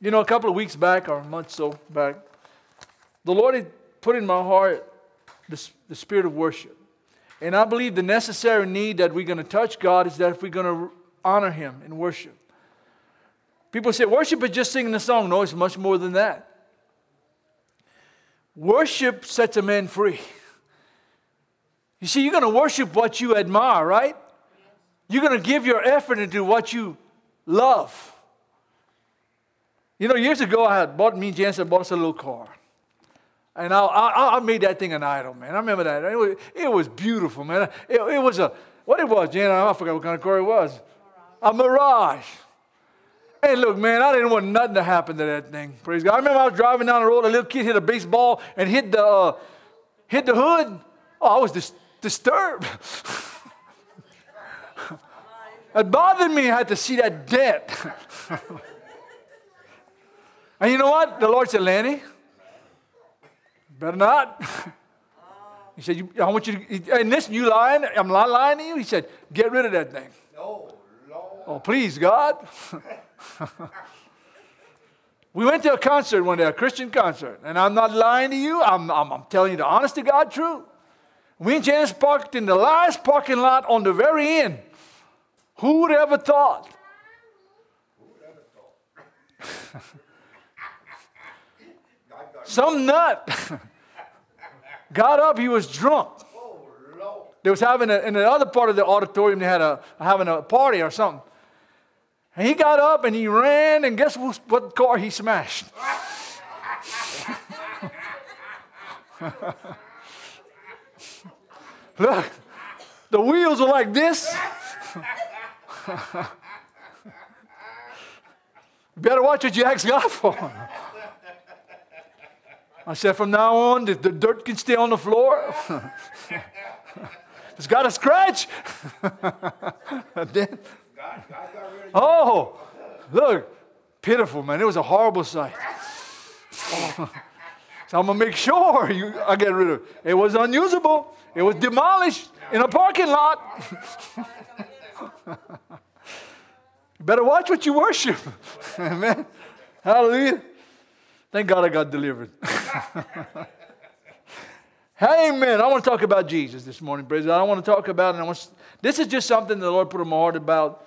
You know, a couple of weeks back, or a month so back, the Lord had put in my heart the, the spirit of worship. And I believe the necessary need that we're going to touch God is that if we're going to honor Him in worship. People say worship is just singing a song. No, it's much more than that. Worship sets a man free. You see, you're going to worship what you admire, right? You're going to give your effort into what you love. You know, years ago, I had bought me, Jansen, bought us a little car. And I, I, I, made that thing an idol, man. I remember that. It was, it was beautiful, man. It, it was a, what it was, Jan, I forgot what kind of car it was. A Mirage. Hey, look, man, I didn't want nothing to happen to that thing. Praise God. I remember I was driving down the road, a little kid hit a baseball and hit the, uh, hit the hood. Oh, I was dis- disturbed. it bothered me. I had to see that dent. and you know what? The Lord said, Lanny, better not. he said, I want you to, and listen, you lying? I'm not lying to you. He said, get rid of that thing. No, Lord. Oh, please, God. we went to a concert one day, a Christian concert, and I'm not lying to you. I'm, I'm, I'm telling you the honest to God truth. We and Janice parked in the last parking lot on the very end. Who would have ever thought? Some nut got up, he was drunk. They was having a, in the other part of the auditorium, they had a having a party or something. And he got up and he ran, and guess what, what car he smashed? Look, the wheels are like this. Better watch what you ask God for. I said, from now on, the, the dirt can stay on the floor. it's got a scratch. then, oh, look, pitiful, man. It was a horrible sight. so I'm going to make sure you, I get rid of it. It was unusable. It was demolished in a parking lot. you better watch what you worship. Amen. Hallelujah. Thank God I got delivered. Hey, Amen. I want to talk about Jesus this morning, praise God. I want to talk about, and I want to, this is just something the Lord put in my heart about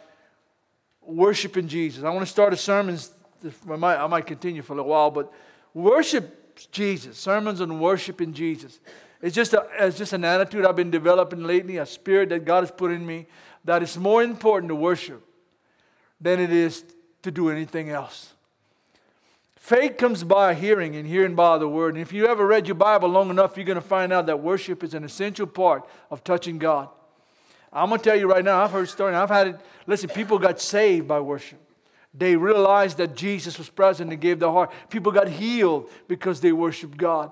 worshiping Jesus. I want to start a sermon. I might, I might continue for a little while, but worship Jesus, sermons on worshiping Jesus. It's just, a, it's just an attitude I've been developing lately, a spirit that God has put in me that it's more important to worship than it is to do anything else. Faith comes by hearing, and hearing by the word. And if you ever read your Bible long enough, you're going to find out that worship is an essential part of touching God. I'm going to tell you right now, I've heard stories, I've had it. Listen, people got saved by worship. They realized that Jesus was present and gave their heart. People got healed because they worshiped God.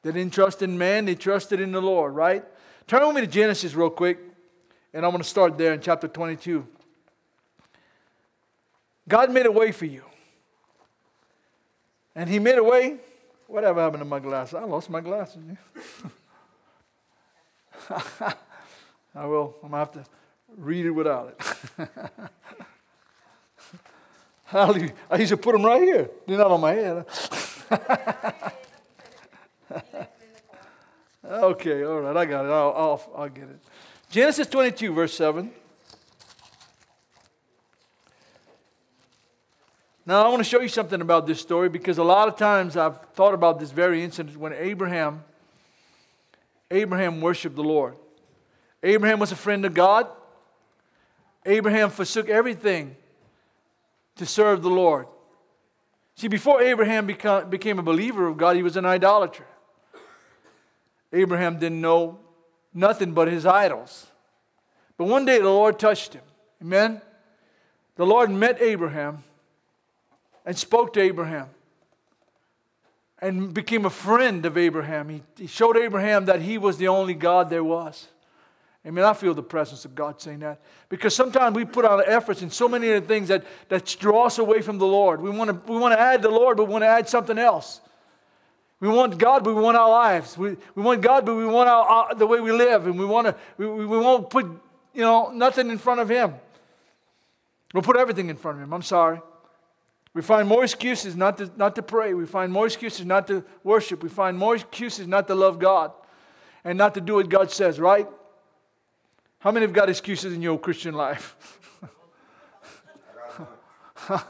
They didn't trust in man, they trusted in the Lord, right? Turn with me to Genesis real quick, and I'm going to start there in chapter 22. God made a way for you. And he made a way. Whatever happened to my glasses? I lost my glasses. I will. I'm going to have to read it without it. Hallelujah. I used to put them right here. They're not on my head. okay, all right. I got it. I'll, I'll, I'll get it. Genesis 22, verse 7. Now, I want to show you something about this story because a lot of times I've thought about this very incident when Abraham, Abraham worshiped the Lord. Abraham was a friend of God. Abraham forsook everything to serve the Lord. See, before Abraham become, became a believer of God, he was an idolater. Abraham didn't know nothing but his idols. But one day the Lord touched him. Amen? The Lord met Abraham and spoke to Abraham and became a friend of Abraham. He, he showed Abraham that he was the only God there was. I mean, I feel the presence of God saying that. Because sometimes we put our efforts in so many of the things that, that draw us away from the Lord. We want to we want to add the Lord, but we want to add something else. We want God, but we want our lives. We, we want God, but we want our, our the way we live. And we, want to, we, we won't put, you know, nothing in front of Him. We'll put everything in front of Him. I'm sorry. We find more excuses not to, not to pray. We find more excuses not to worship. We find more excuses not to love God and not to do what God says, right? How many have got excuses in your Christian life?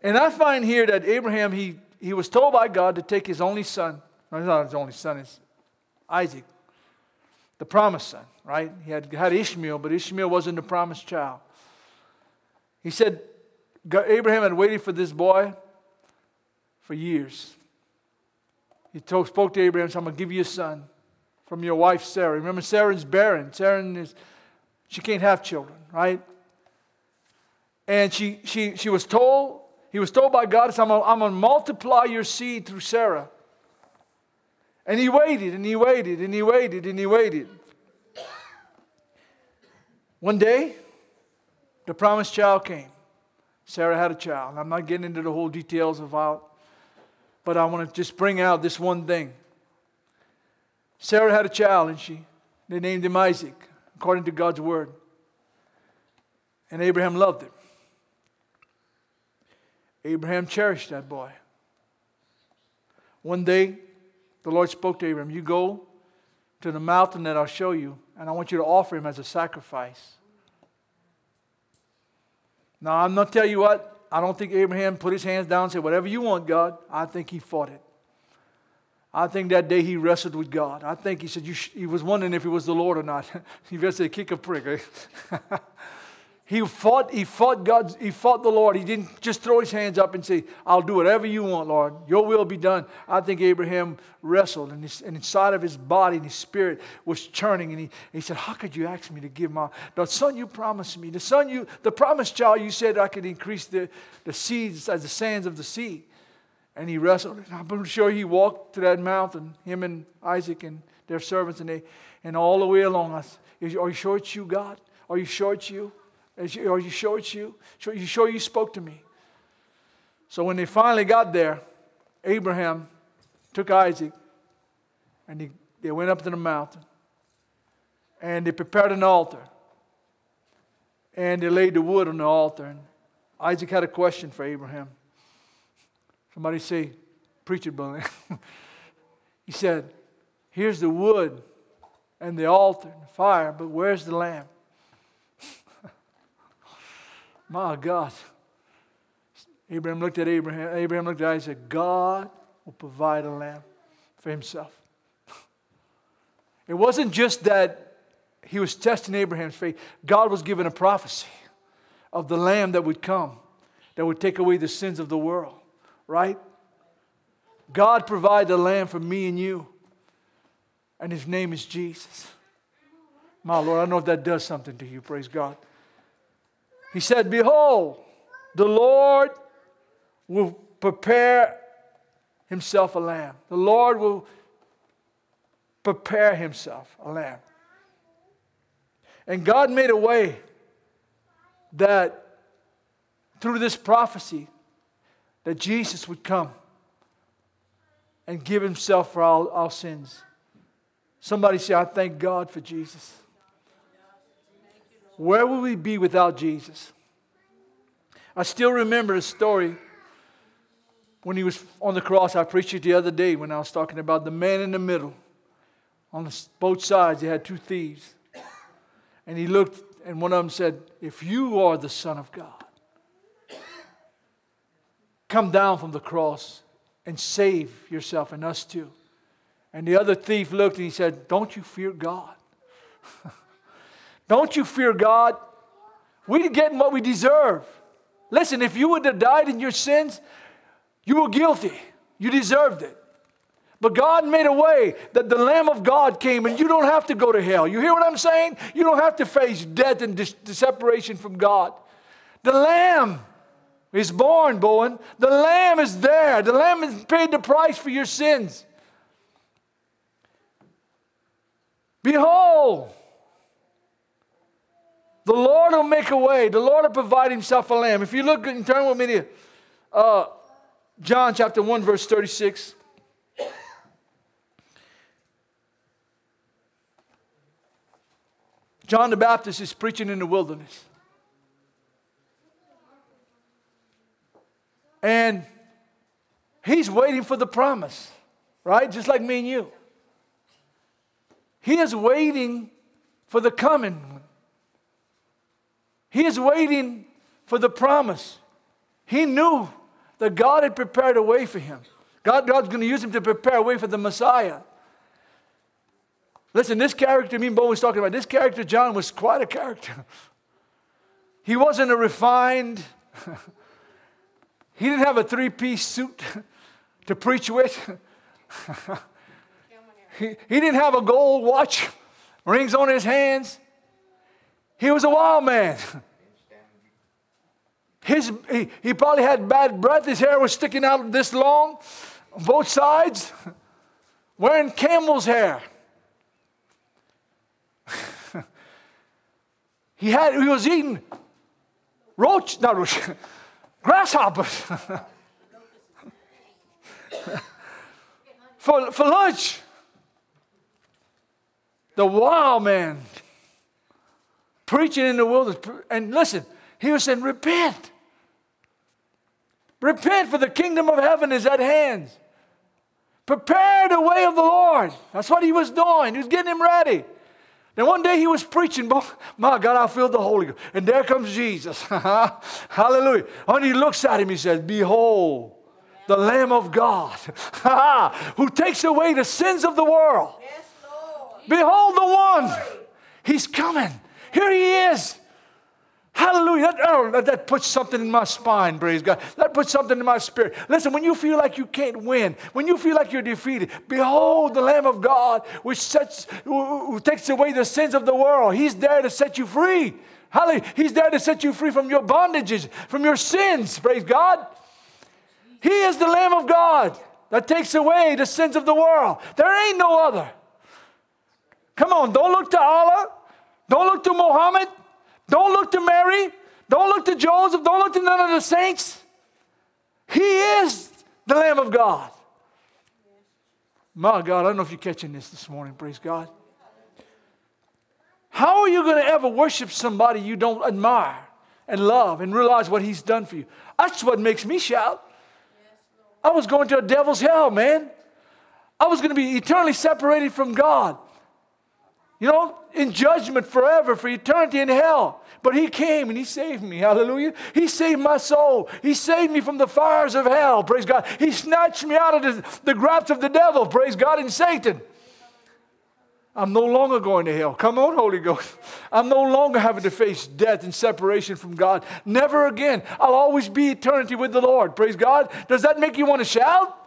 and I find here that Abraham, he, he was told by God to take his only son. No, he's not his only son, it's Isaac, the promised son, right? He had, had Ishmael, but Ishmael wasn't the promised child. He said, Abraham had waited for this boy for years. He told, spoke to Abraham, I'm going to give you a son from your wife Sarah. Remember, Sarah's barren. Sarah is, she can't have children, right? And she, she, she was told, he was told by God, I'm going to multiply your seed through Sarah. And he waited and he waited and he waited and he waited. One day, the promised child came. Sarah had a child. I'm not getting into the whole details how, but I want to just bring out this one thing. Sarah had a child, and she they named him Isaac, according to God's word. And Abraham loved him. Abraham cherished that boy. One day, the Lord spoke to Abraham, You go to the mountain that I'll show you, and I want you to offer him as a sacrifice. Now, I'm not tell you what, I don't think Abraham put his hands down and said, Whatever you want, God. I think he fought it. I think that day he wrestled with God. I think he said, sh-, he was wondering if it was the Lord or not. he just said, kick a prick. He fought, he fought God, he fought the Lord. He didn't just throw his hands up and say, I'll do whatever you want, Lord. Your will be done. I think Abraham wrestled and, his, and inside of his body and his spirit was churning. And he, he said, How could you ask me to give my the son you promised me? The son you, the promised child you said I could increase the, the seeds as the sands of the sea. And he wrestled. And I'm sure he walked to that mountain, him and Isaac and their servants, and they and all the way along us. Are you sure it's you, God? Are you sure it's you? Are you sure it's you? Are you sure you spoke to me? So when they finally got there, Abraham took Isaac and he, they went up to the mountain and they prepared an altar and they laid the wood on the altar. And Isaac had a question for Abraham. Somebody say, Preach it, Billy. he said, Here's the wood and the altar and the fire, but where's the lamb? My God. Abraham looked at Abraham. Abraham looked at Isaac. God will provide a lamb for himself. It wasn't just that he was testing Abraham's faith. God was given a prophecy of the lamb that would come, that would take away the sins of the world, right? God provided a lamb for me and you, and his name is Jesus. My Lord, I know if that does something to you, praise God. He said, Behold, the Lord will prepare himself a lamb. The Lord will prepare himself a lamb. And God made a way that through this prophecy that Jesus would come and give himself for all our sins. Somebody say, I thank God for Jesus. Where would we be without Jesus? I still remember a story when he was on the cross. I preached it the other day when I was talking about the man in the middle. On both sides, they had two thieves. And he looked, and one of them said, If you are the Son of God, come down from the cross and save yourself and us too. And the other thief looked and he said, Don't you fear God? Don't you fear God? We're getting what we deserve. Listen, if you would have died in your sins, you were guilty. You deserved it. But God made a way that the Lamb of God came and you don't have to go to hell. You hear what I'm saying? You don't have to face death and dis- separation from God. The Lamb is born, Bowen. The Lamb is there. The Lamb has paid the price for your sins. Behold, the Lord will make a way. The Lord will provide himself a lamb. If you look and turn with me to uh, John chapter 1, verse 36. John the Baptist is preaching in the wilderness. And he's waiting for the promise, right? Just like me and you. He is waiting for the coming. He is waiting for the promise. He knew that God had prepared a way for him. God, God's going to use him to prepare a way for the Messiah. Listen, this character, me and Bo was talking about, this character, John, was quite a character. He wasn't a refined, he didn't have a three piece suit to preach with. he, he didn't have a gold watch, rings on his hands. He was a wild man. His, he, he probably had bad breath. His hair was sticking out this long both sides, wearing camel's hair. he had he was eating roach, not roach, grasshoppers for, for lunch. The wild man preaching in the wilderness. And listen, he was saying, Repent. Repent, for the kingdom of heaven is at hand. Prepare the way of the Lord. That's what he was doing. He was getting him ready. Then one day he was preaching, my God, I feel the Holy Ghost. And there comes Jesus. Hallelujah. And he looks at him, he says, Behold, the Lamb of God, who takes away the sins of the world. Yes, Behold the one. He's coming. Here he is. Hallelujah. That, oh, that puts something in my spine, praise God. That puts something in my spirit. Listen, when you feel like you can't win, when you feel like you're defeated, behold the Lamb of God, which sets, who, takes away the sins of the world. He's there to set you free. Hallelujah. He's there to set you free from your bondages, from your sins, praise God. He is the Lamb of God that takes away the sins of the world. There ain't no other. Come on, don't look to Allah. Don't look to Muhammad. Don't look to Mary. Don't look to Joseph. Don't look to none of the saints. He is the Lamb of God. My God, I don't know if you're catching this this morning. Praise God. How are you going to ever worship somebody you don't admire and love and realize what he's done for you? That's what makes me shout. I was going to a devil's hell, man. I was going to be eternally separated from God you know, in judgment forever for eternity in hell. But he came and he saved me. Hallelujah. He saved my soul. He saved me from the fires of hell. Praise God. He snatched me out of the, the grasp of the devil. Praise God and Satan. I'm no longer going to hell. Come on, Holy Ghost. I'm no longer having to face death and separation from God. Never again. I'll always be eternity with the Lord. Praise God. Does that make you want to shout?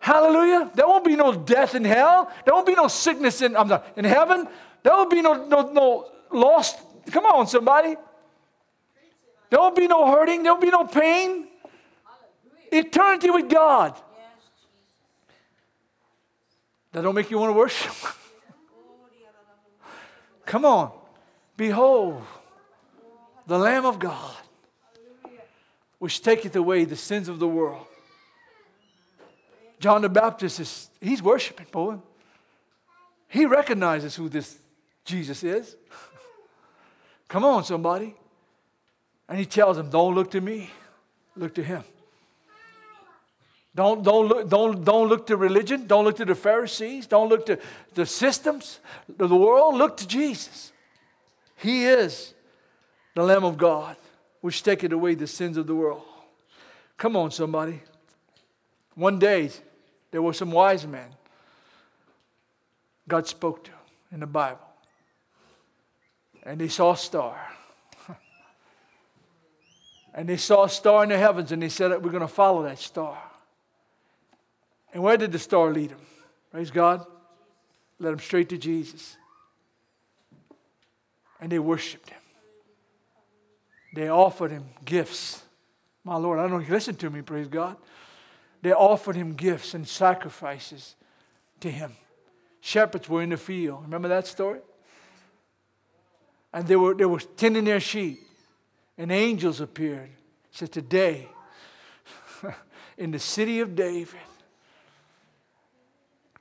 Hallelujah. There won't be no death in hell. There won't be no sickness in, not, in heaven. There won't be no, no, no lost. Come on, somebody. There won't be no hurting. There won't be no pain. Eternity with God. That don't make you want to worship. Come on. Behold, the Lamb of God, which taketh away the sins of the world. John the Baptist is, he's worshiping, boy. He recognizes who this Jesus is. Come on, somebody. And he tells them, Don't look to me, look to him. Don't, don't, look, don't, don't look to religion. Don't look to the Pharisees. Don't look to the systems of the world. Look to Jesus. He is the Lamb of God, which taketh away the sins of the world. Come on, somebody. One day, there were some wise men God spoke to in the Bible. And they saw a star. and they saw a star in the heavens and they said, We're going to follow that star. And where did the star lead them? Praise God. Led them straight to Jesus. And they worshiped him. They offered him gifts. My Lord, I don't know if you listen to me, praise God they offered him gifts and sacrifices to him. Shepherds were in the field. Remember that story? And they were, they were tending their sheep, and angels appeared. Said, Today, in the city of David,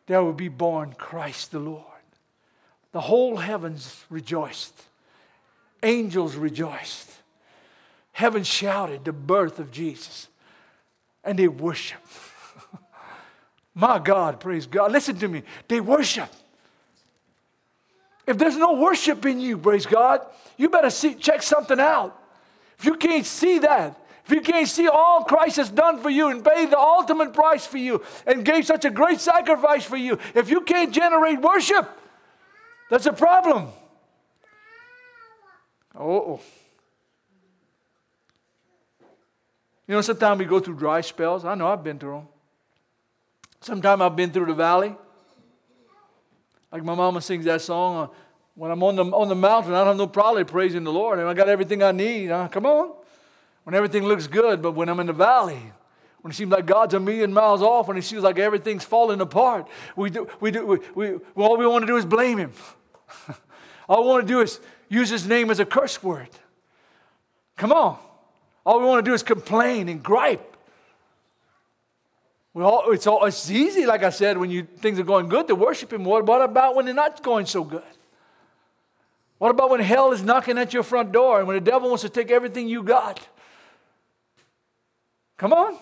there will be born Christ the Lord. The whole heavens rejoiced, angels rejoiced. Heaven shouted the birth of Jesus. And they worship. My God, praise God. Listen to me. They worship. If there's no worship in you, praise God, you better see, check something out. If you can't see that, if you can't see all Christ has done for you and paid the ultimate price for you and gave such a great sacrifice for you, if you can't generate worship, that's a problem. Oh. You know, sometimes we go through dry spells. I know I've been through them. Sometimes I've been through the valley. Like my mama sings that song. Uh, when I'm on the, on the mountain, I don't have no problem praising the Lord. And I got everything I need. Uh, come on when everything looks good, but when I'm in the valley, when it seems like God's a million miles off, when it seems like everything's falling apart, we do, we do, we, we, all we want to do is blame Him. all we want to do is use His name as a curse word. Come on. All we want to do is complain and gripe. Well, it's, all, it's easy, like I said, when you, things are going good to worship Him. What about when they're not going so good? What about when hell is knocking at your front door and when the devil wants to take everything you got? Come on.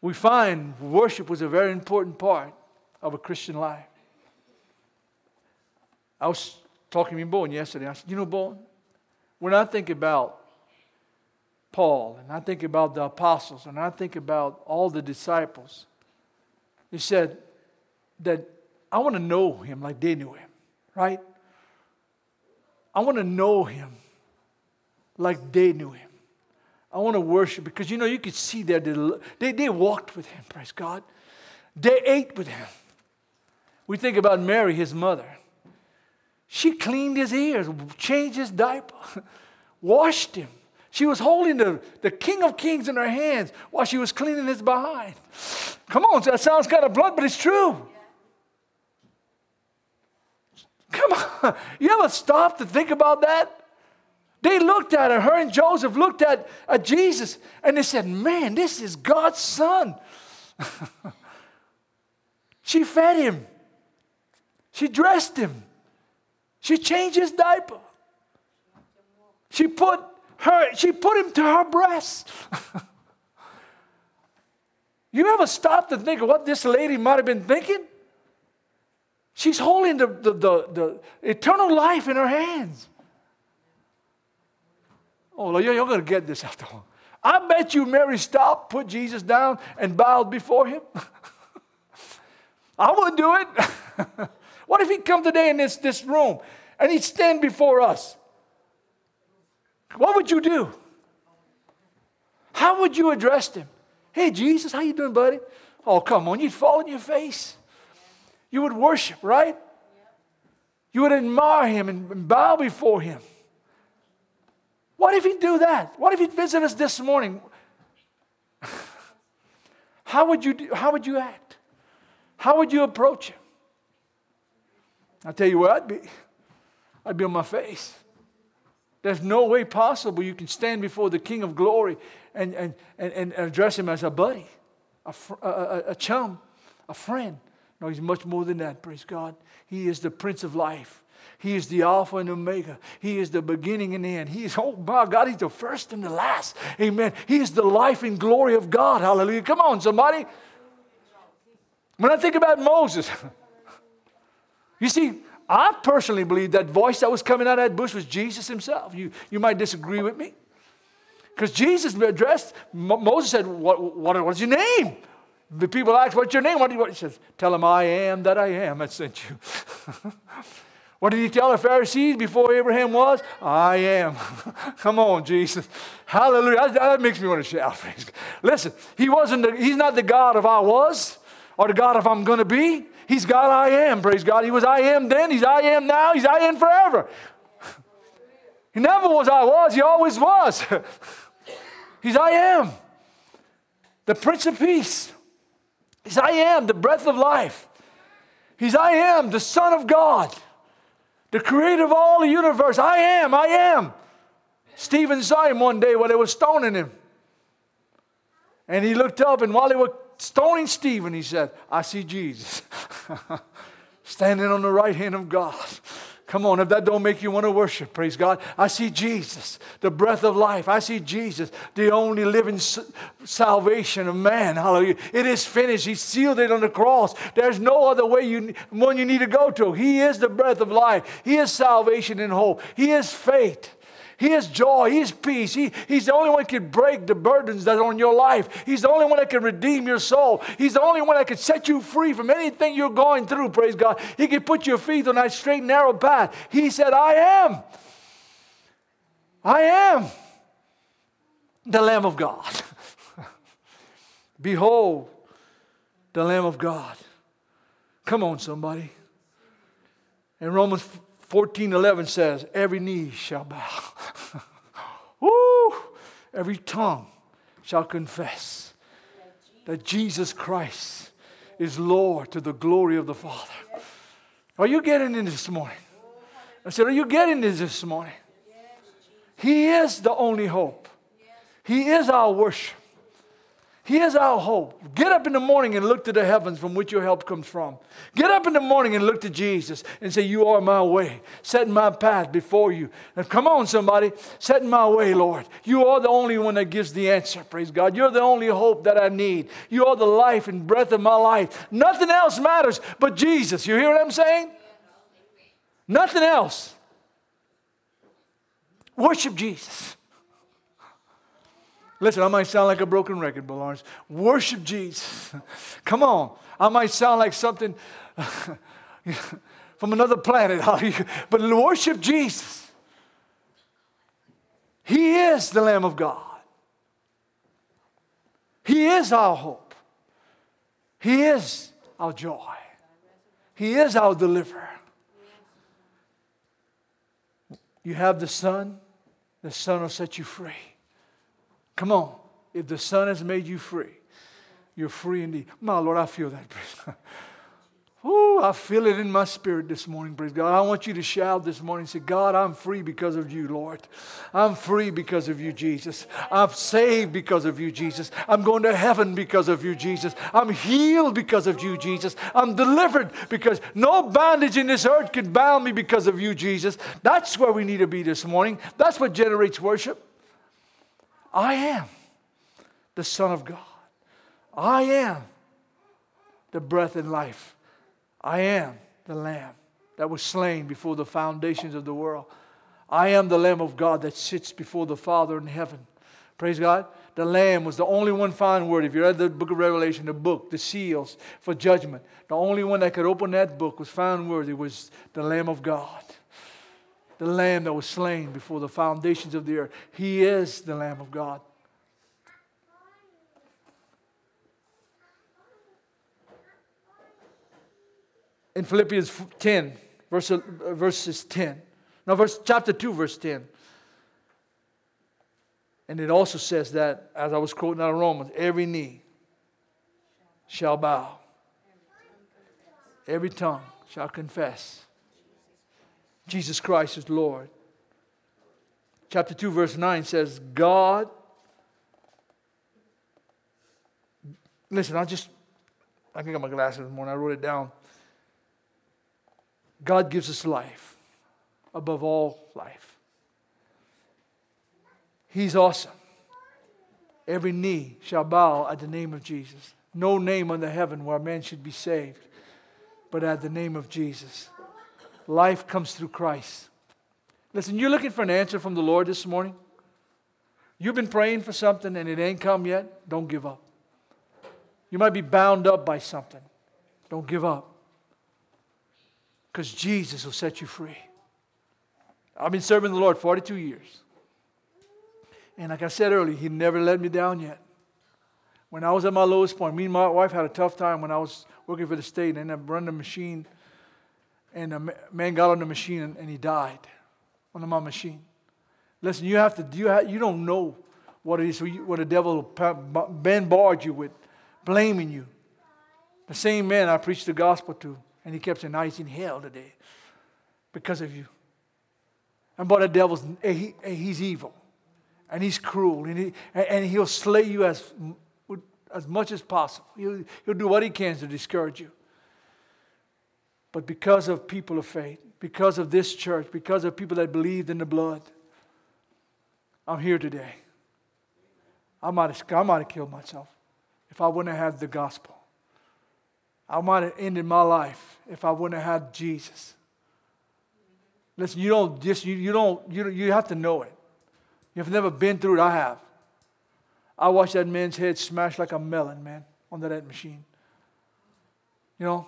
We find worship was a very important part of a Christian life. I was talking to me, Bowen yesterday. I said, You know, Bowen, when I think about Paul and I think about the apostles and I think about all the disciples, he said that I want to know him like they knew him, right? I want to know him like they knew him. I want to worship because you know you could see that they, they walked with him, praise God. They ate with him. We think about Mary, his mother. She cleaned his ears, changed his diaper, washed him. She was holding the, the King of Kings in her hands while she was cleaning his behind. Come on, that sounds kind of blunt, but it's true. Come on. You ever stop to think about that? They looked at her, her and Joseph looked at, at Jesus, and they said, Man, this is God's son. she fed him, she dressed him, she changed his diaper. She put her, she put him to her breast. you ever stop to think of what this lady might have been thinking? She's holding the, the, the, the eternal life in her hands. Oh, you're going to get this after all. I bet you Mary stopped, put Jesus down, and bowed before him. I wouldn't do it. what if he'd come today in this, this room and he'd stand before us? What would you do? How would you address him? Hey, Jesus, how you doing, buddy? Oh, come on, you'd fall on your face. You would worship, right? You would admire him and bow before him. What if he'd do that? What if he'd visit us this morning? how, would you do, how would you act? How would you approach him? I'll tell you where I'd be. I'd be on my face. There's no way possible you can stand before the King of Glory and, and, and, and address him as a buddy, a, a, a chum, a friend. No, he's much more than that, praise God. He is the Prince of Life. He is the Alpha and Omega. He is the beginning and the end. He is, oh my God, He's the first and the last. Amen. He is the life and glory of God. Hallelujah. Come on, somebody. When I think about Moses, you see, I personally believe that voice that was coming out of that bush was Jesus himself. You, you might disagree with me. Because Jesus addressed, Moses said, what, what, What's your name? The people asked, What's your name? What, what? He says, Tell them I am that I am that sent you. What did he tell the Pharisees before Abraham was? I am. Come on, Jesus. Hallelujah. That, that makes me want to shout. Listen, he wasn't the, he's not the God of I was or the God of I'm going to be. He's God I am, praise God. He was I am then, he's I am now, he's I am forever. He never was I was, he always was. he's I am. The Prince of Peace. He's I am, the breath of life. He's I am, the Son of God the creator of all the universe. I am, I am. Stephen saw him one day while they were stoning him. And he looked up, and while they were stoning Stephen, he said, I see Jesus standing on the right hand of God. Come on, if that don't make you want to worship, praise God. I see Jesus, the breath of life. I see Jesus, the only living salvation of man. Hallelujah. It is finished. He sealed it on the cross. There's no other way you one you need to go to. He is the breath of life. He is salvation and hope. He is faith. He is joy. He is peace. He, he's the only one that can break the burdens that are on your life. He's the only one that can redeem your soul. He's the only one that can set you free from anything you're going through, praise God. He can put your feet on that straight narrow path. He said, I am. I am the Lamb of God. Behold, the Lamb of God. Come on, somebody. In Romans 14 11 says, Every knee shall bow. Woo! Every tongue shall confess that Jesus Christ is Lord to the glory of the Father. Are you getting in this morning? I said, Are you getting this this morning? He is the only hope. He is our worship. He is our hope. Get up in the morning and look to the heavens from which your help comes from. Get up in the morning and look to Jesus and say, You are my way, setting my path before you. And come on, somebody, setting my way, Lord. You are the only one that gives the answer, praise God. You're the only hope that I need. You are the life and breath of my life. Nothing else matters but Jesus. You hear what I'm saying? Nothing else. Worship Jesus. Listen, I might sound like a broken record, but Lawrence, worship Jesus. Come on. I might sound like something from another planet, but worship Jesus. He is the Lamb of God. He is our hope. He is our joy. He is our deliverer. You have the Son, the Son will set you free. Come on. If the Son has made you free, you're free indeed. My Lord, I feel that. Ooh, I feel it in my spirit this morning, praise God. I want you to shout this morning say, God, I'm free because of you, Lord. I'm free because of you, Jesus. I'm saved because of you, Jesus. I'm going to heaven because of you, Jesus. I'm healed because of you, Jesus. I'm delivered because no bondage in this earth can bound me because of you, Jesus. That's where we need to be this morning. That's what generates worship. I am the Son of God. I am the breath and life. I am the Lamb that was slain before the foundations of the world. I am the Lamb of God that sits before the Father in heaven. Praise God. The Lamb was the only one found word. If you read the book of Revelation, the book, the seals for judgment, the only one that could open that book was found worthy was the Lamb of God the Lamb that was slain before the foundations of the earth. He is the Lamb of God. In Philippians 10, verse, uh, verses 10. No, verse, chapter 2, verse 10. And it also says that, as I was quoting out of Romans, every knee shall bow, every tongue shall confess Jesus Christ is Lord. Chapter 2, verse 9 says, God, listen, I just, I think I got my glasses this morning, I wrote it down. God gives us life above all life. He's awesome. Every knee shall bow at the name of Jesus. No name under heaven where man should be saved, but at the name of Jesus. Life comes through Christ. Listen, you're looking for an answer from the Lord this morning. You've been praying for something and it ain't come yet. Don't give up. You might be bound up by something. Don't give up. Because Jesus will set you free. I've been serving the Lord 42 years. And like I said earlier, He never let me down yet. When I was at my lowest point, me and my wife had a tough time when I was working for the state and I run the machine and a man got on the machine and, he died on my machine. Listen, you have to, you, have, you don't know what it is, what the devil will bombard you with, blaming you. The same man I preached the gospel to, and he kept saying, now he's in hell today because of you. And but the devil's, he, he's evil, and he's cruel, and, he, and he'll slay you as, as much as possible. He'll, he'll do what he can to discourage you. But because of people of faith, because of this church, because of people that believed in the blood, I'm here today. I might have, I might have killed myself if I wouldn't have had the gospel. I might have ended my life if I wouldn't have had Jesus. Listen, you don't just you, you don't you, you have to know it. You've never been through it. I have. I watched that man's head smash like a melon, man, under that machine. You know?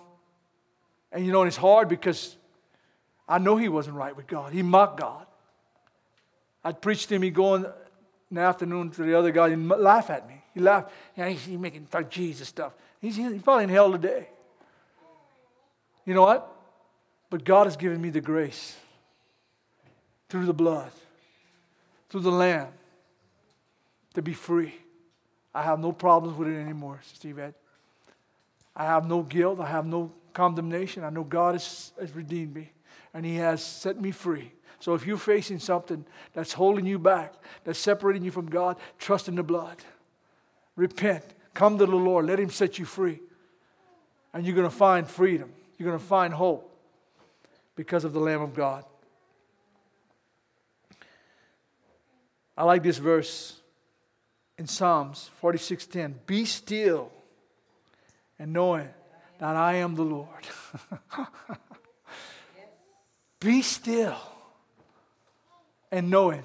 And you know, it's hard because I know he wasn't right with God. He mocked God. I'd preach to him, he'd go in the afternoon to the other guy and laugh at me. He laughed. Yeah, he's, he's making like Jesus stuff. He's, he's probably in hell today. You know what? But God has given me the grace through the blood, through the Lamb, to be free. I have no problems with it anymore, Steve Ed. I have no guilt. I have no condemnation. I know God has, has redeemed me and He has set me free. So if you're facing something that's holding you back, that's separating you from God, trust in the blood. Repent. Come to the Lord. Let Him set you free. And you're going to find freedom. You're going to find hope because of the Lamb of God. I like this verse in Psalms 46:10. Be still and knowing that I am the Lord. Be still and knowing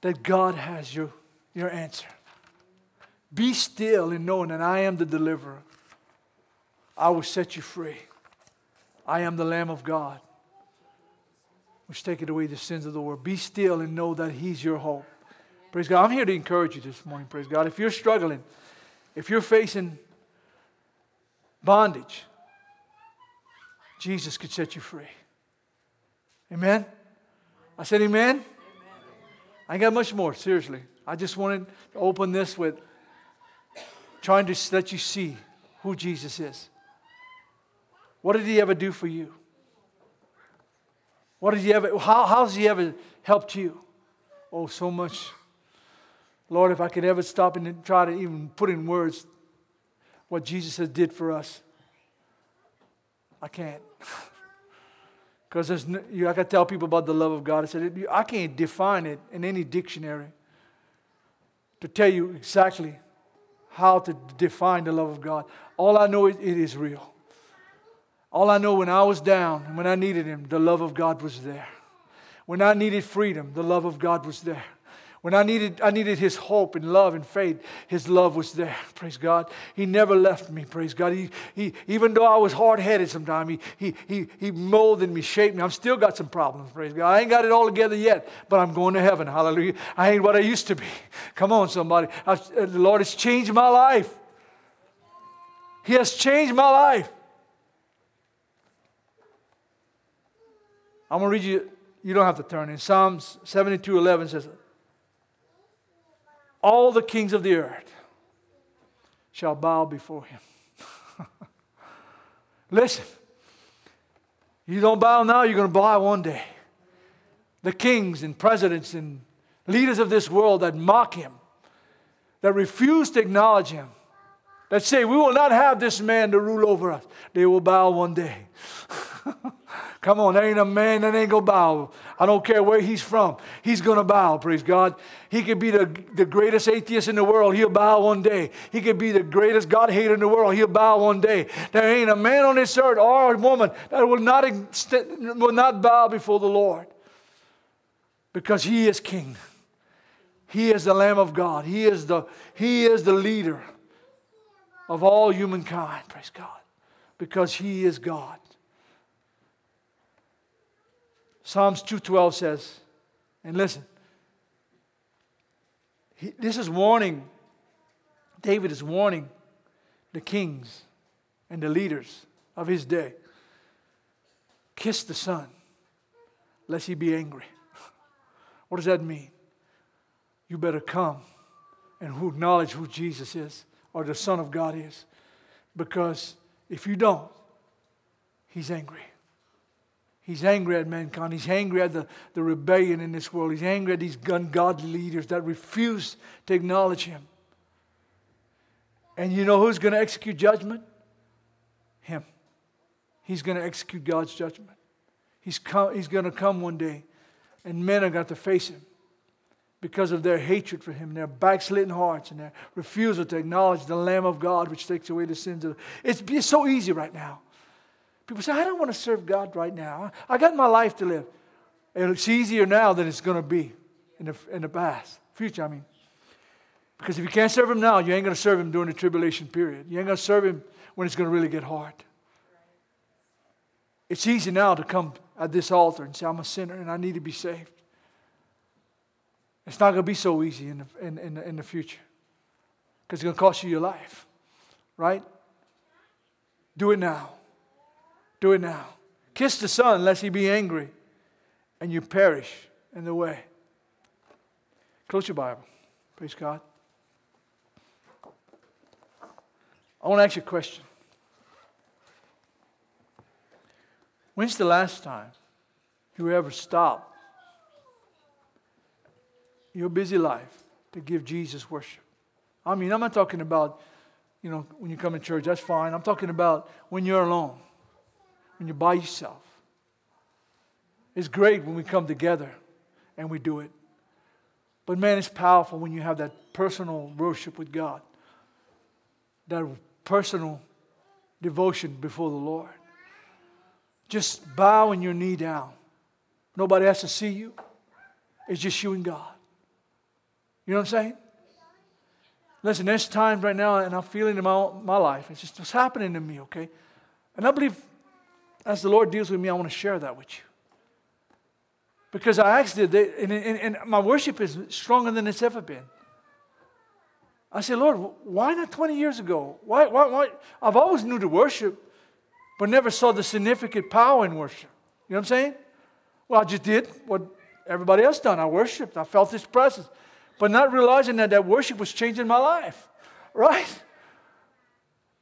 that God has your, your answer. Be still and knowing that I am the deliverer. I will set you free. I am the Lamb of God, which taketh away the sins of the world. Be still and know that He's your hope. Praise God. I'm here to encourage you this morning, praise God. If you're struggling, if you're facing bondage, Jesus could set you free. Amen? I said, Amen? I ain't got much more, seriously. I just wanted to open this with trying to let you see who Jesus is. What did he ever do for you? What did he ever, how, how's he ever helped you? Oh, so much. Lord, if I could ever stop and try to even put in words what Jesus has did for us, I can't. Because no, I to tell people about the love of God. I said, I can't define it in any dictionary to tell you exactly how to define the love of God. All I know is it is real. All I know when I was down and when I needed Him, the love of God was there. When I needed freedom, the love of God was there. When I needed, I needed his hope and love and faith, his love was there. Praise God. He never left me. Praise God. He, he, even though I was hard headed sometimes, he, he, he, he molded me, shaped me. I've still got some problems. Praise God. I ain't got it all together yet, but I'm going to heaven. Hallelujah. I ain't what I used to be. Come on, somebody. I've, uh, the Lord has changed my life. He has changed my life. I'm going to read you, you don't have to turn in. Psalms 72 11 says, all the kings of the earth shall bow before him. Listen, you don't bow now, you're going to bow one day. The kings and presidents and leaders of this world that mock him, that refuse to acknowledge him, that say, We will not have this man to rule over us, they will bow one day. Come on, there ain't a man that ain't gonna bow. I don't care where he's from. He's gonna bow, praise God. He could be the, the greatest atheist in the world. He'll bow one day. He could be the greatest God hater in the world. He'll bow one day. There ain't a man on this earth or a woman that will not, will not bow before the Lord because he is king. He is the Lamb of God. He is the, he is the leader of all humankind, praise God, because he is God. Psalms 2:12 says, and listen, he, this is warning. David is warning the kings and the leaders of his day. Kiss the Son, lest he be angry. What does that mean? You better come and who acknowledge who Jesus is or the Son of God is. Because if you don't, he's angry. He's angry at mankind. He's angry at the, the rebellion in this world. He's angry at these ungodly leaders that refuse to acknowledge him. And you know who's going to execute judgment? Him. He's going to execute God's judgment. He's, come, he's going to come one day, and men are going to face him because of their hatred for him, their backslidden hearts, and their refusal to acknowledge the Lamb of God which takes away the sins of It's, it's so easy right now. People say, I don't want to serve God right now. I got my life to live. It's easier now than it's going to be in the, in the past, future, I mean. Because if you can't serve Him now, you ain't going to serve Him during the tribulation period. You ain't going to serve Him when it's going to really get hard. It's easy now to come at this altar and say, I'm a sinner and I need to be saved. It's not going to be so easy in the, in, in the, in the future because it's going to cost you your life, right? Do it now. Do it now. Kiss the Son, lest he be angry and you perish in the way. Close your Bible. Praise God. I want to ask you a question. When's the last time you ever stopped your busy life to give Jesus worship? I mean, I'm not talking about, you know, when you come to church, that's fine. I'm talking about when you're alone, when you're by yourself. It's great when we come together and we do it. But man, it's powerful when you have that personal worship with God, that personal devotion before the Lord. Just bowing your knee down. Nobody has to see you. It's just you and God. You know what I'm saying? Listen, there's times right now, and I'm feeling in my, my life. It's just what's happening to me, okay? And I believe as the Lord deals with me, I want to share that with you. Because I asked it, and, and, and my worship is stronger than it's ever been. I said, Lord, why not 20 years ago? Why, why, why? I've always knew to worship but never saw the significant power in worship. You know what I'm saying? Well, I just did what everybody else done. I worshiped. I felt His presence, but not realizing that that worship was changing my life. Right?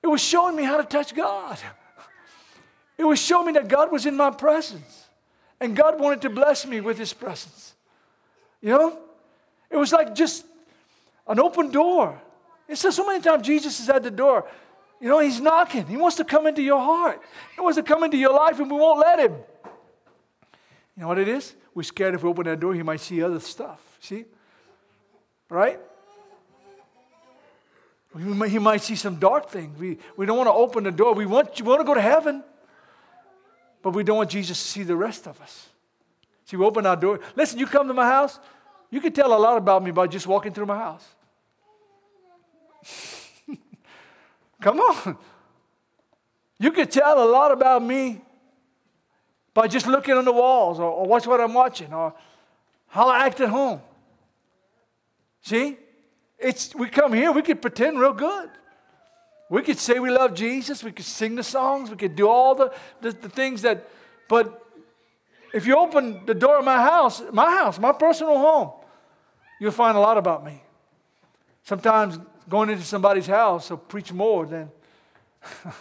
It was showing me how to touch God. It was showing me that God was in my presence, and God wanted to bless me with His presence. You know, it was like just an open door. It says so many times Jesus is at the door. You know, He's knocking. He wants to come into your heart. He wants to come into your life, and we won't let Him. You know what it is? We're scared if we open that door, He might see other stuff. See? Right? He might see some dark things. We, we don't want to open the door. We want, we want to go to heaven, but we don't want Jesus to see the rest of us. See, we open our door. Listen, you come to my house, you can tell a lot about me by just walking through my house. Come on. You could tell a lot about me by just looking on the walls or, or watch what I'm watching or how I act at home. See? It's, we come here, we could pretend real good. We could say we love Jesus, we could sing the songs, we could do all the, the, the things that, but if you open the door of my house, my house, my personal home, you'll find a lot about me. Sometimes going into somebody's house will preach more than.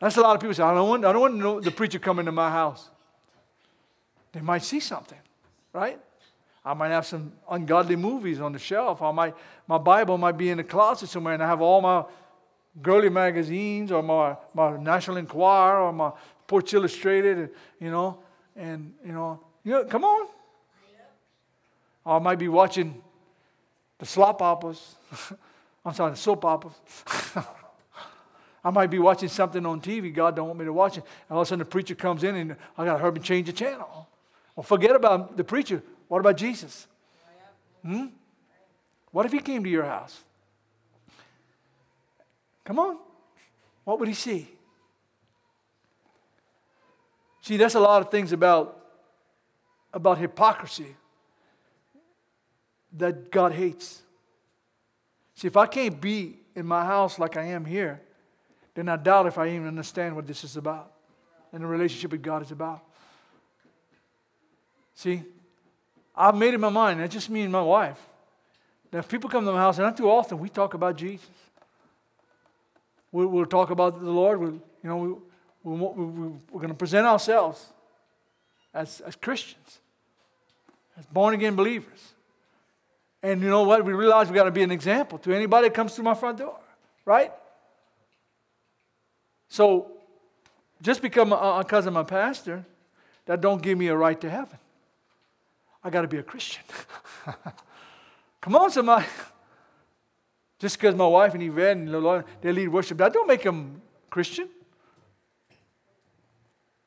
That's a lot of people say, I don't want, I don't want the preacher coming to my house. They might see something, right? I might have some ungodly movies on the shelf. I might, my Bible might be in the closet somewhere, and I have all my girly magazines or my, my National Enquirer or my Sports Illustrated, and, you know, and, you know, you know, come on. Or I might be watching the slop operas. I'm sorry, the soap operas. I might be watching something on TV God don't want me to watch it. And all of a sudden the preacher comes in and I got to hurry and change the channel. Well, forget about the preacher. What about Jesus? Hmm? What if he came to your house? Come on. What would he see? See, that's a lot of things about, about hypocrisy that God hates. See, if I can't be in my house like I am here, then I doubt if I even understand what this is about and the relationship with God is about. See, I've made up my mind, that's just me and my wife. Now, if people come to my house, and not too often, we talk about Jesus. We'll, we'll talk about the Lord. We'll, you know, we, we, we, we're going to present ourselves as, as Christians, as born again believers. And you know what? We realize we got to be an example to anybody that comes through my front door, right? So, just because I'm a, a cousin, my pastor, that don't give me a right to heaven. I got to be a Christian. Come on, somebody. Just because my wife and Yvette and the Lord, they lead worship, that don't make them Christian.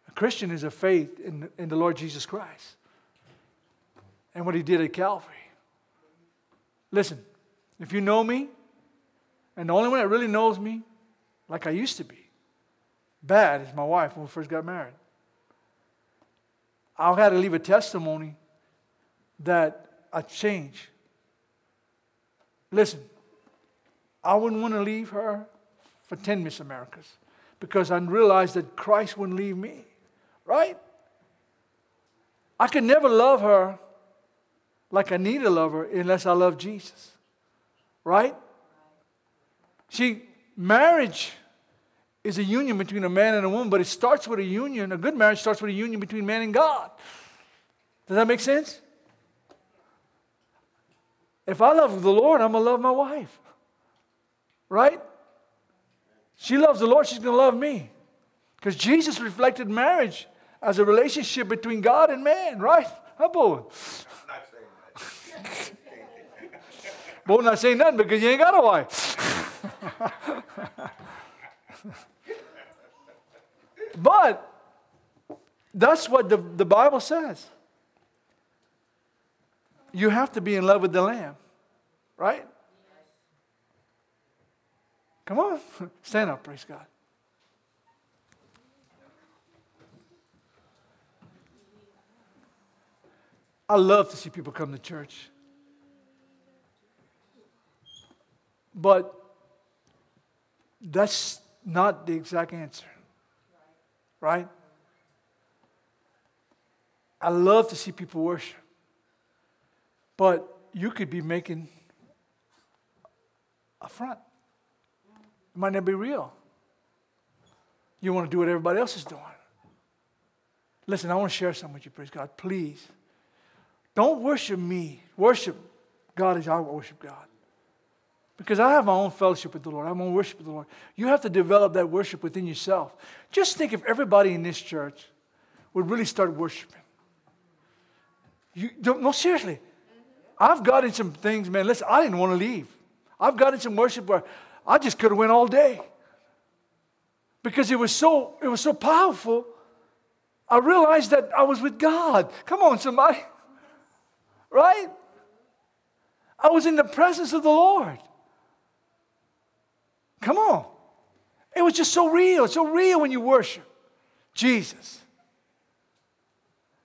A Christian is a faith in, in the Lord Jesus Christ and what he did at Calvary. Listen, if you know me, and the only one that really knows me like I used to be, bad, is my wife when we first got married. I had to leave a testimony that I changed. Listen, I wouldn't want to leave her for 10 Miss Americas because I realized that Christ wouldn't leave me, right? I could never love her like I need to love her unless I love Jesus, right? See, marriage is a union between a man and a woman, but it starts with a union. A good marriage starts with a union between man and God. Does that make sense? If I love the Lord, I'm going to love my wife. Right? She loves the Lord, she's going to love me. Because Jesus reflected marriage as a relationship between God and man, right? Huh, boy? Not saying that. boy, not saying nothing because you ain't got a wife. but that's what the, the Bible says you have to be in love with the Lamb, right? Come on, stand up, praise God. I love to see people come to church. But that's not the exact answer, right? I love to see people worship. But you could be making a front. It might not be real. You want to do what everybody else is doing. Listen, I want to share something with you, praise God. Please. Don't worship me. Worship God as I worship God. Because I have my own fellowship with the Lord. I have my worship with the Lord. You have to develop that worship within yourself. Just think if everybody in this church would really start worshiping. You, no, seriously. I've gotten some things, man. Listen, I didn't want to leave. I've gotten some worship where I just could have went all day because it was so it was so powerful. I realized that I was with God. Come on, somebody, right? I was in the presence of the Lord. Come on. It was just so real. It's so real when you worship Jesus.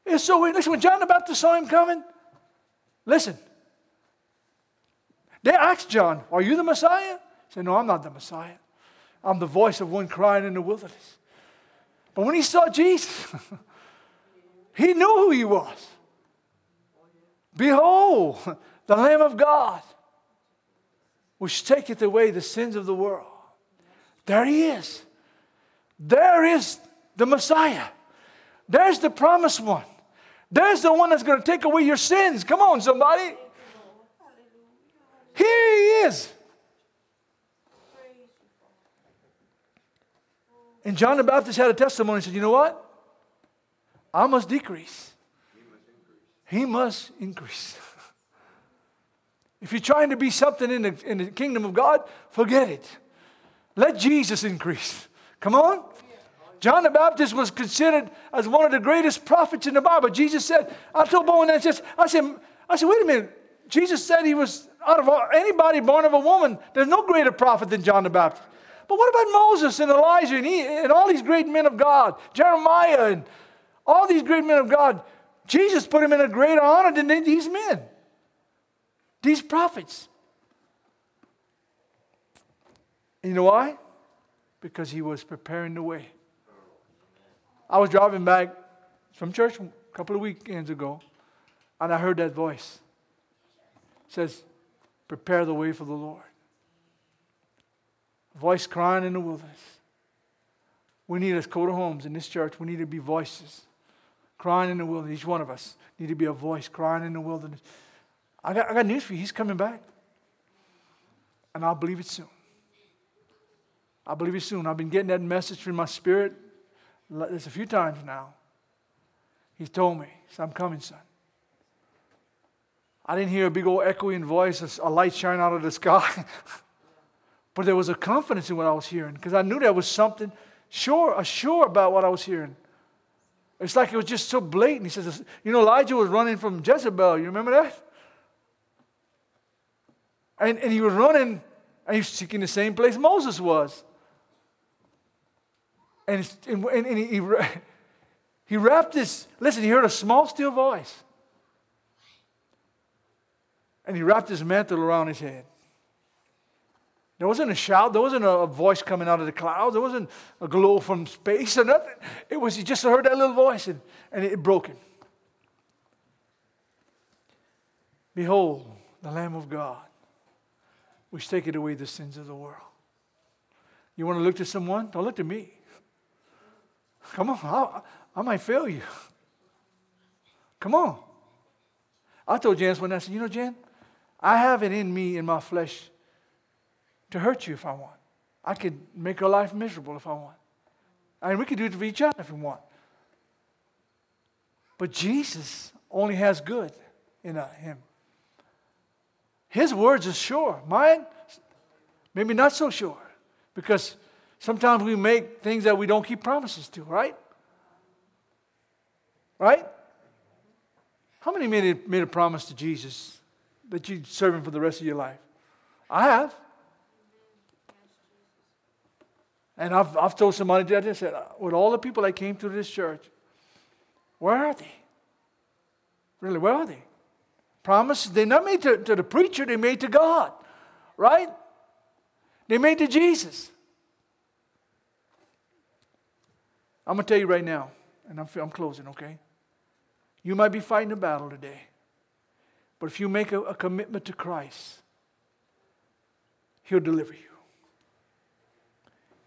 It's so. Listen, when John the Baptist saw him coming, Listen. They asked John, Are you the Messiah? He said, No, I'm not the Messiah. I'm the voice of one crying in the wilderness. But when he saw Jesus, he knew who he was. Behold, the Lamb of God, which taketh away the sins of the world. There he is. There is the Messiah. There's the promised one. There's the one that's going to take away your sins. Come on, somebody. Here he is. And John the Baptist had a testimony. He said, You know what? I must decrease. He must increase. if you're trying to be something in the, in the kingdom of God, forget it. Let Jesus increase. Come on. John the Baptist was considered as one of the greatest prophets in the Bible. Jesus said, I told Bowen that just, I said, I said, wait a minute. Jesus said he was out of anybody born of a woman, there's no greater prophet than John the Baptist. But what about Moses and Elijah and, he, and all these great men of God, Jeremiah and all these great men of God? Jesus put him in a greater honor than these men, these prophets. You know why? Because he was preparing the way. I was driving back from church a couple of weekends ago, and I heard that voice. It says, Prepare the way for the Lord. voice crying in the wilderness. We need as Coteau Homes in this church, we need to be voices crying in the wilderness. Each one of us need to be a voice crying in the wilderness. I got, I got news for you. He's coming back. And I'll believe it soon. I believe it soon. I've been getting that message from my spirit there's a few times now. He told me, said, I'm coming, son. I didn't hear a big old echoing voice, a light shine out of the sky. but there was a confidence in what I was hearing because I knew there was something sure, sure about what I was hearing. It's like it was just so blatant. He says, You know, Elijah was running from Jezebel. You remember that? And, and he was running, and he was seeking the same place Moses was. And, and, and he, he wrapped this, listen, he heard a small, still voice. And he wrapped his mantle around his head. There wasn't a shout, there wasn't a voice coming out of the clouds, there wasn't a glow from space or nothing. It was, he just heard that little voice and, and it broke him. Behold, the Lamb of God, which taketh away the sins of the world. You want to look to someone? Don't look to me. Come on, I, I might fail you. Come on. I told one day, I said, You know, Jan, I have it in me, in my flesh, to hurt you if I want. I could make your life miserable if I want. Mean, we could do it to each other if we want. But Jesus only has good in uh, him. His words are sure. Mine, maybe not so sure. Because sometimes we make things that we don't keep promises to, right? Right? How many made a, made a promise to Jesus that you'd serve him for the rest of your life? I have. And I've, I've told somebody that I said, uh, with all the people that came to this church, where are they? Really, where are they? Promises, they're not made to, to the preacher, they made to God, right? They made to Jesus. I'm going to tell you right now, and I'm, I'm closing, okay? You might be fighting a battle today, but if you make a, a commitment to Christ, He'll deliver you.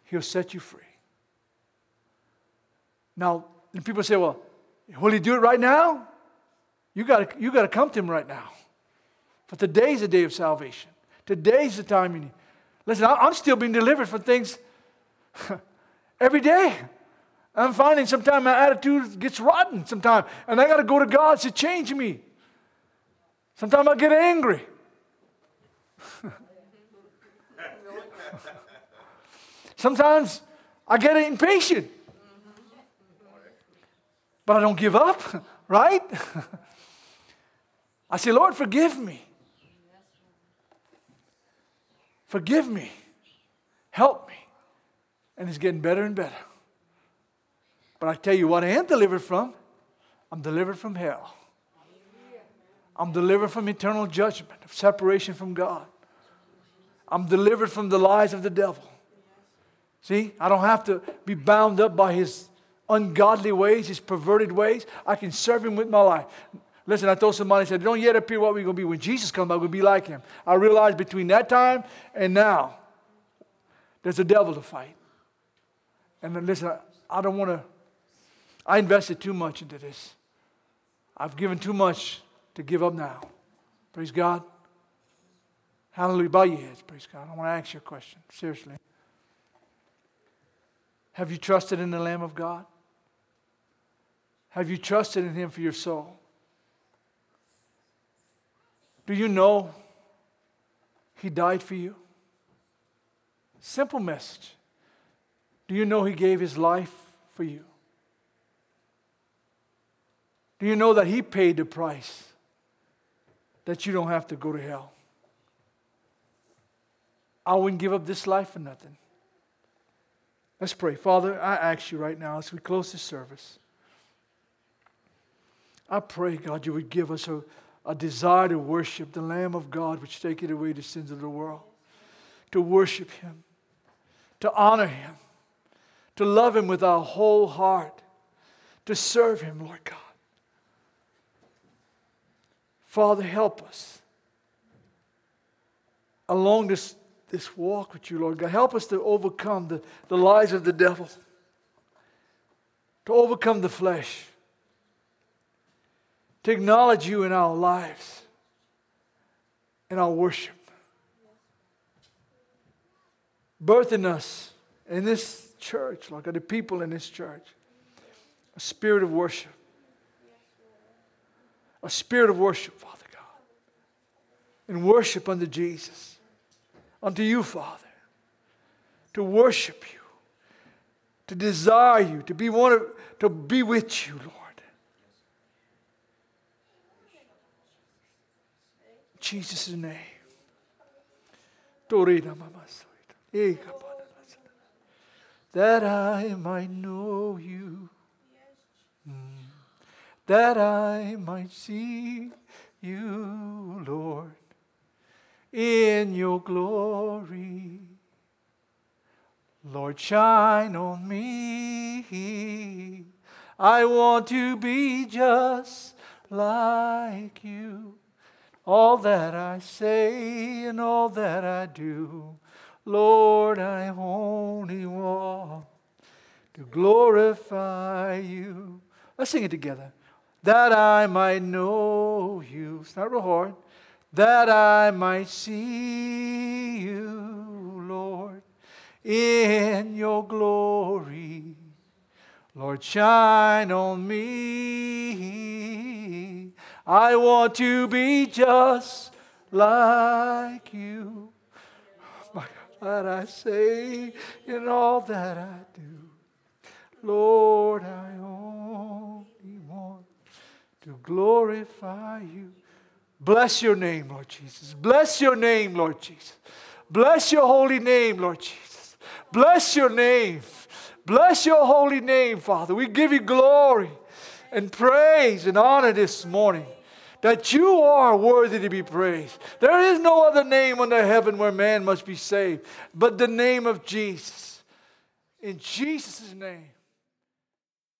He'll set you free. Now, and people say, well, will he do it right now? You got you to come to him right now. For today's the day of salvation. Today's the time you need. Listen, I'm still being delivered from things every day. I'm finding sometimes my attitude gets rotten sometimes, and I got to go to God to change me. Sometimes I get angry. Sometimes I get impatient. But I don't give up, right? I say, Lord, forgive me. Forgive me. Help me. And it's getting better and better. But I tell you what I am delivered from. I'm delivered from hell. I'm delivered from eternal judgment, of separation from God. I'm delivered from the lies of the devil. See, I don't have to be bound up by his ungodly ways, his perverted ways. I can serve him with my life. Listen, I told somebody, I said, don't yet appear what we're going to be. When Jesus comes, I'm going to be like him. I realized between that time and now, there's a devil to fight. And then listen, I, I don't want to, I invested too much into this. I've given too much to give up now. Praise God. Hallelujah. Bow your heads, praise God. I want to ask you a question, seriously. Have you trusted in the Lamb of God? Have you trusted in Him for your soul? Do you know He died for you? Simple message. Do you know He gave His life for you? Do you know that He paid the price that you don't have to go to hell? I wouldn't give up this life for nothing. Let's pray. Father, I ask you right now as we close this service, I pray, God, you would give us a, a desire to worship the Lamb of God, which taketh away the sins of the world, to worship Him, to honor Him, to love Him with our whole heart, to serve Him, Lord God. Father, help us along this this walk with you, Lord God. Help us to overcome the, the lies of the devil, to overcome the flesh, to acknowledge you in our lives, in our worship. Birth in us, in this church, Lord God, the people in this church, a spirit of worship, a spirit of worship, Father God, and worship unto Jesus, unto you, Father, to worship you, to desire you, to be one of, to be with you, Lord. Jesus' name. That I might know you that I might see you, Lord, in your glory. Lord, shine on me. I want to be just like you. All that I say and all that I do, Lord, I only want to glorify you. Let's sing it together that I might know you. It's not real hard. That I might see you, Lord, in your glory. Lord, shine on me. I want to be just like you. Oh, that I say in all that I do, Lord, I want to glorify you. Bless your name, Lord Jesus. Bless your name, Lord Jesus. Bless your holy name, Lord Jesus. Bless your name. Bless your holy name, Father. We give you glory and praise and honor this morning that you are worthy to be praised. There is no other name under heaven where man must be saved but the name of Jesus. In Jesus' name.